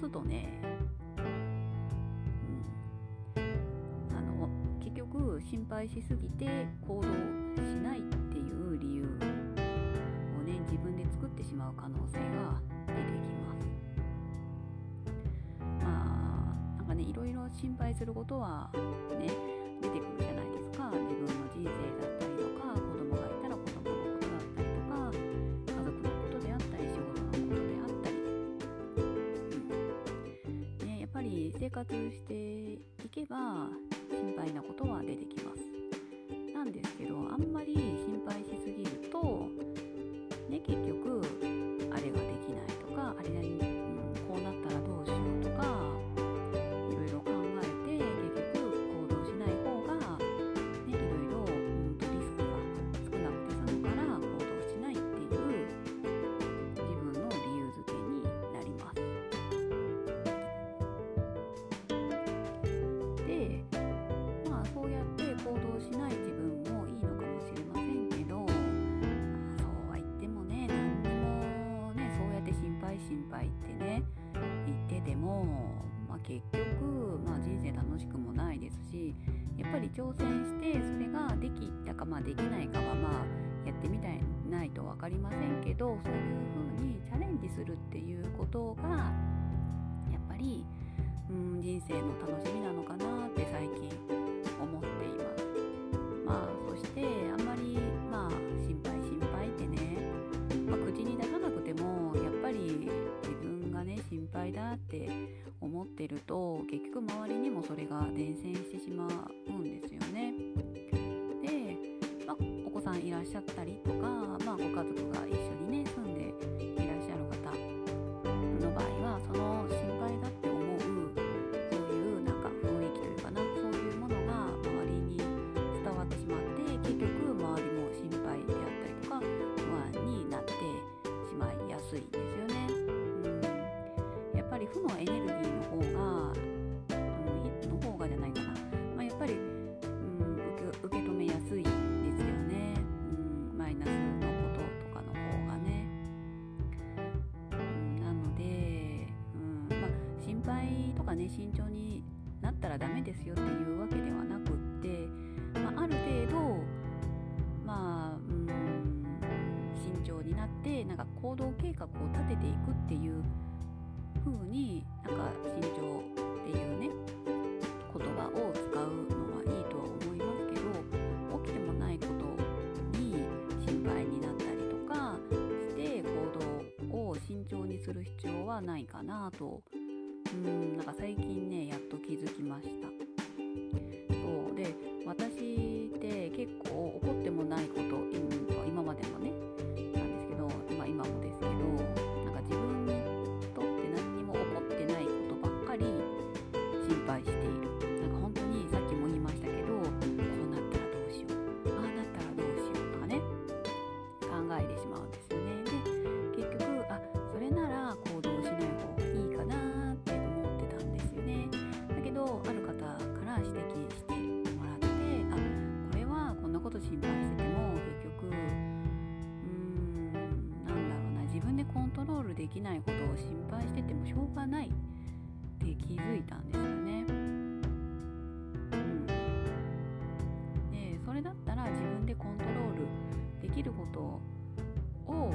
すとね、うん、あの結局心配しすぎて行動しないっていう理由をね自分で作ってしまう可能性が出てきます。まあなんかねいろいろ心配することはね出てくるじゃないですか。自分の人生だったりね、やっぱり生活していけば心配なことは出てきます。なんですけどあんまり心配しすぎるとね結局結局、まあ、人生楽しくもないですしやっぱり挑戦してそれができたか、まあ、できないかはまあやってみたいないと分かりませんけどそういう風にチャレンジするっていうことがやっぱり、うん、人生の楽しみなのかな配だって思ってると結局周りにもそれが伝染してしまうんですよね。で、まあ、お子さんいらっしゃったりとか、まあ、ご家族が一緒にね負のエネルギーの方が、うん、の方がじゃないかな、まあ、やっぱり、うん、受け受け止めやすいですよね、うん、マイナスのこととかの方がね。うん、なので、うんまあ、心配とかね慎重になったらダメですよっていうわけではなくって、まあ、ある程度まあ、うん、慎重になってなんか行動計画を立てていくっていう風になんか慎重っていうね言葉を使うのはいいとは思いますけど起きてもないことに心配になったりとかして行動を慎重にする必要はないかなと。うんなんか最近ねやっと気づきました。そう。で私って結構怒ってもないこと、できないことを心配しててもしょうがないって気づいたんですよね。うん、でそれだったら自分でコントロールできることをうん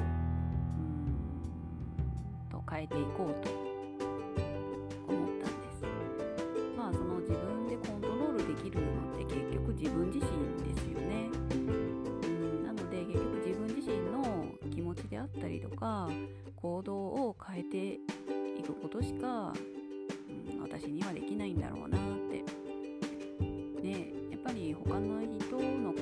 と変えていこうと行動を変えていくことしか、うん、私にはできないんだろうなって。ねやっぱり他の人の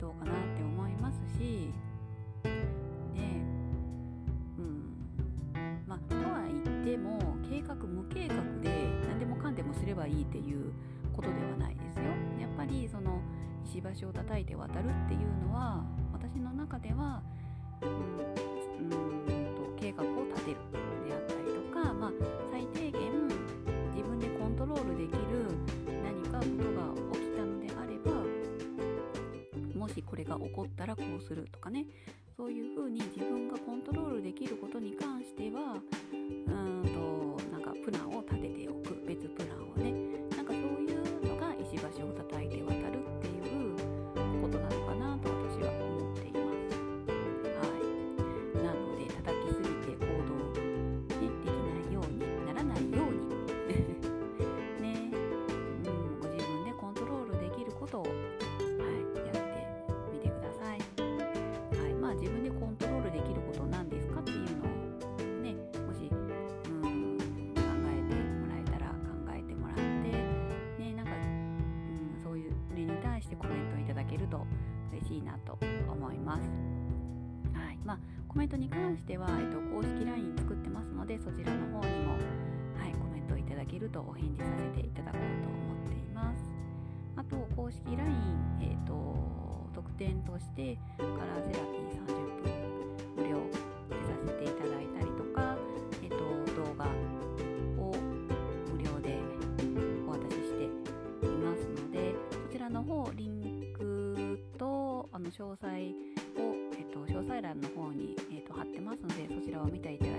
どうかなって思いますしでうんまあとは言っても計画無計画で何でもかんでもすればいいっていうことではないですよ。やっぱりその石橋を叩いて渡るっていうのは私の中では、うん、うんと計画を立てるであったりとか、まあ、最低限しこれが起こったらこうするとかね。そういうふうに自分がコントロールできることに関してはうーんとなんかプランを立てておく。別思います。はい、まあコメントに関しては、えっと、公式 LINE 作ってますのでそちらの方にも、はい、コメントいただけるとお返事させていただこうと思っています。あと公式 LINE、えっと特典としてカラーセラピー詳細を、えっと詳細欄の方に、えっと貼ってますのでそちらを見ていただ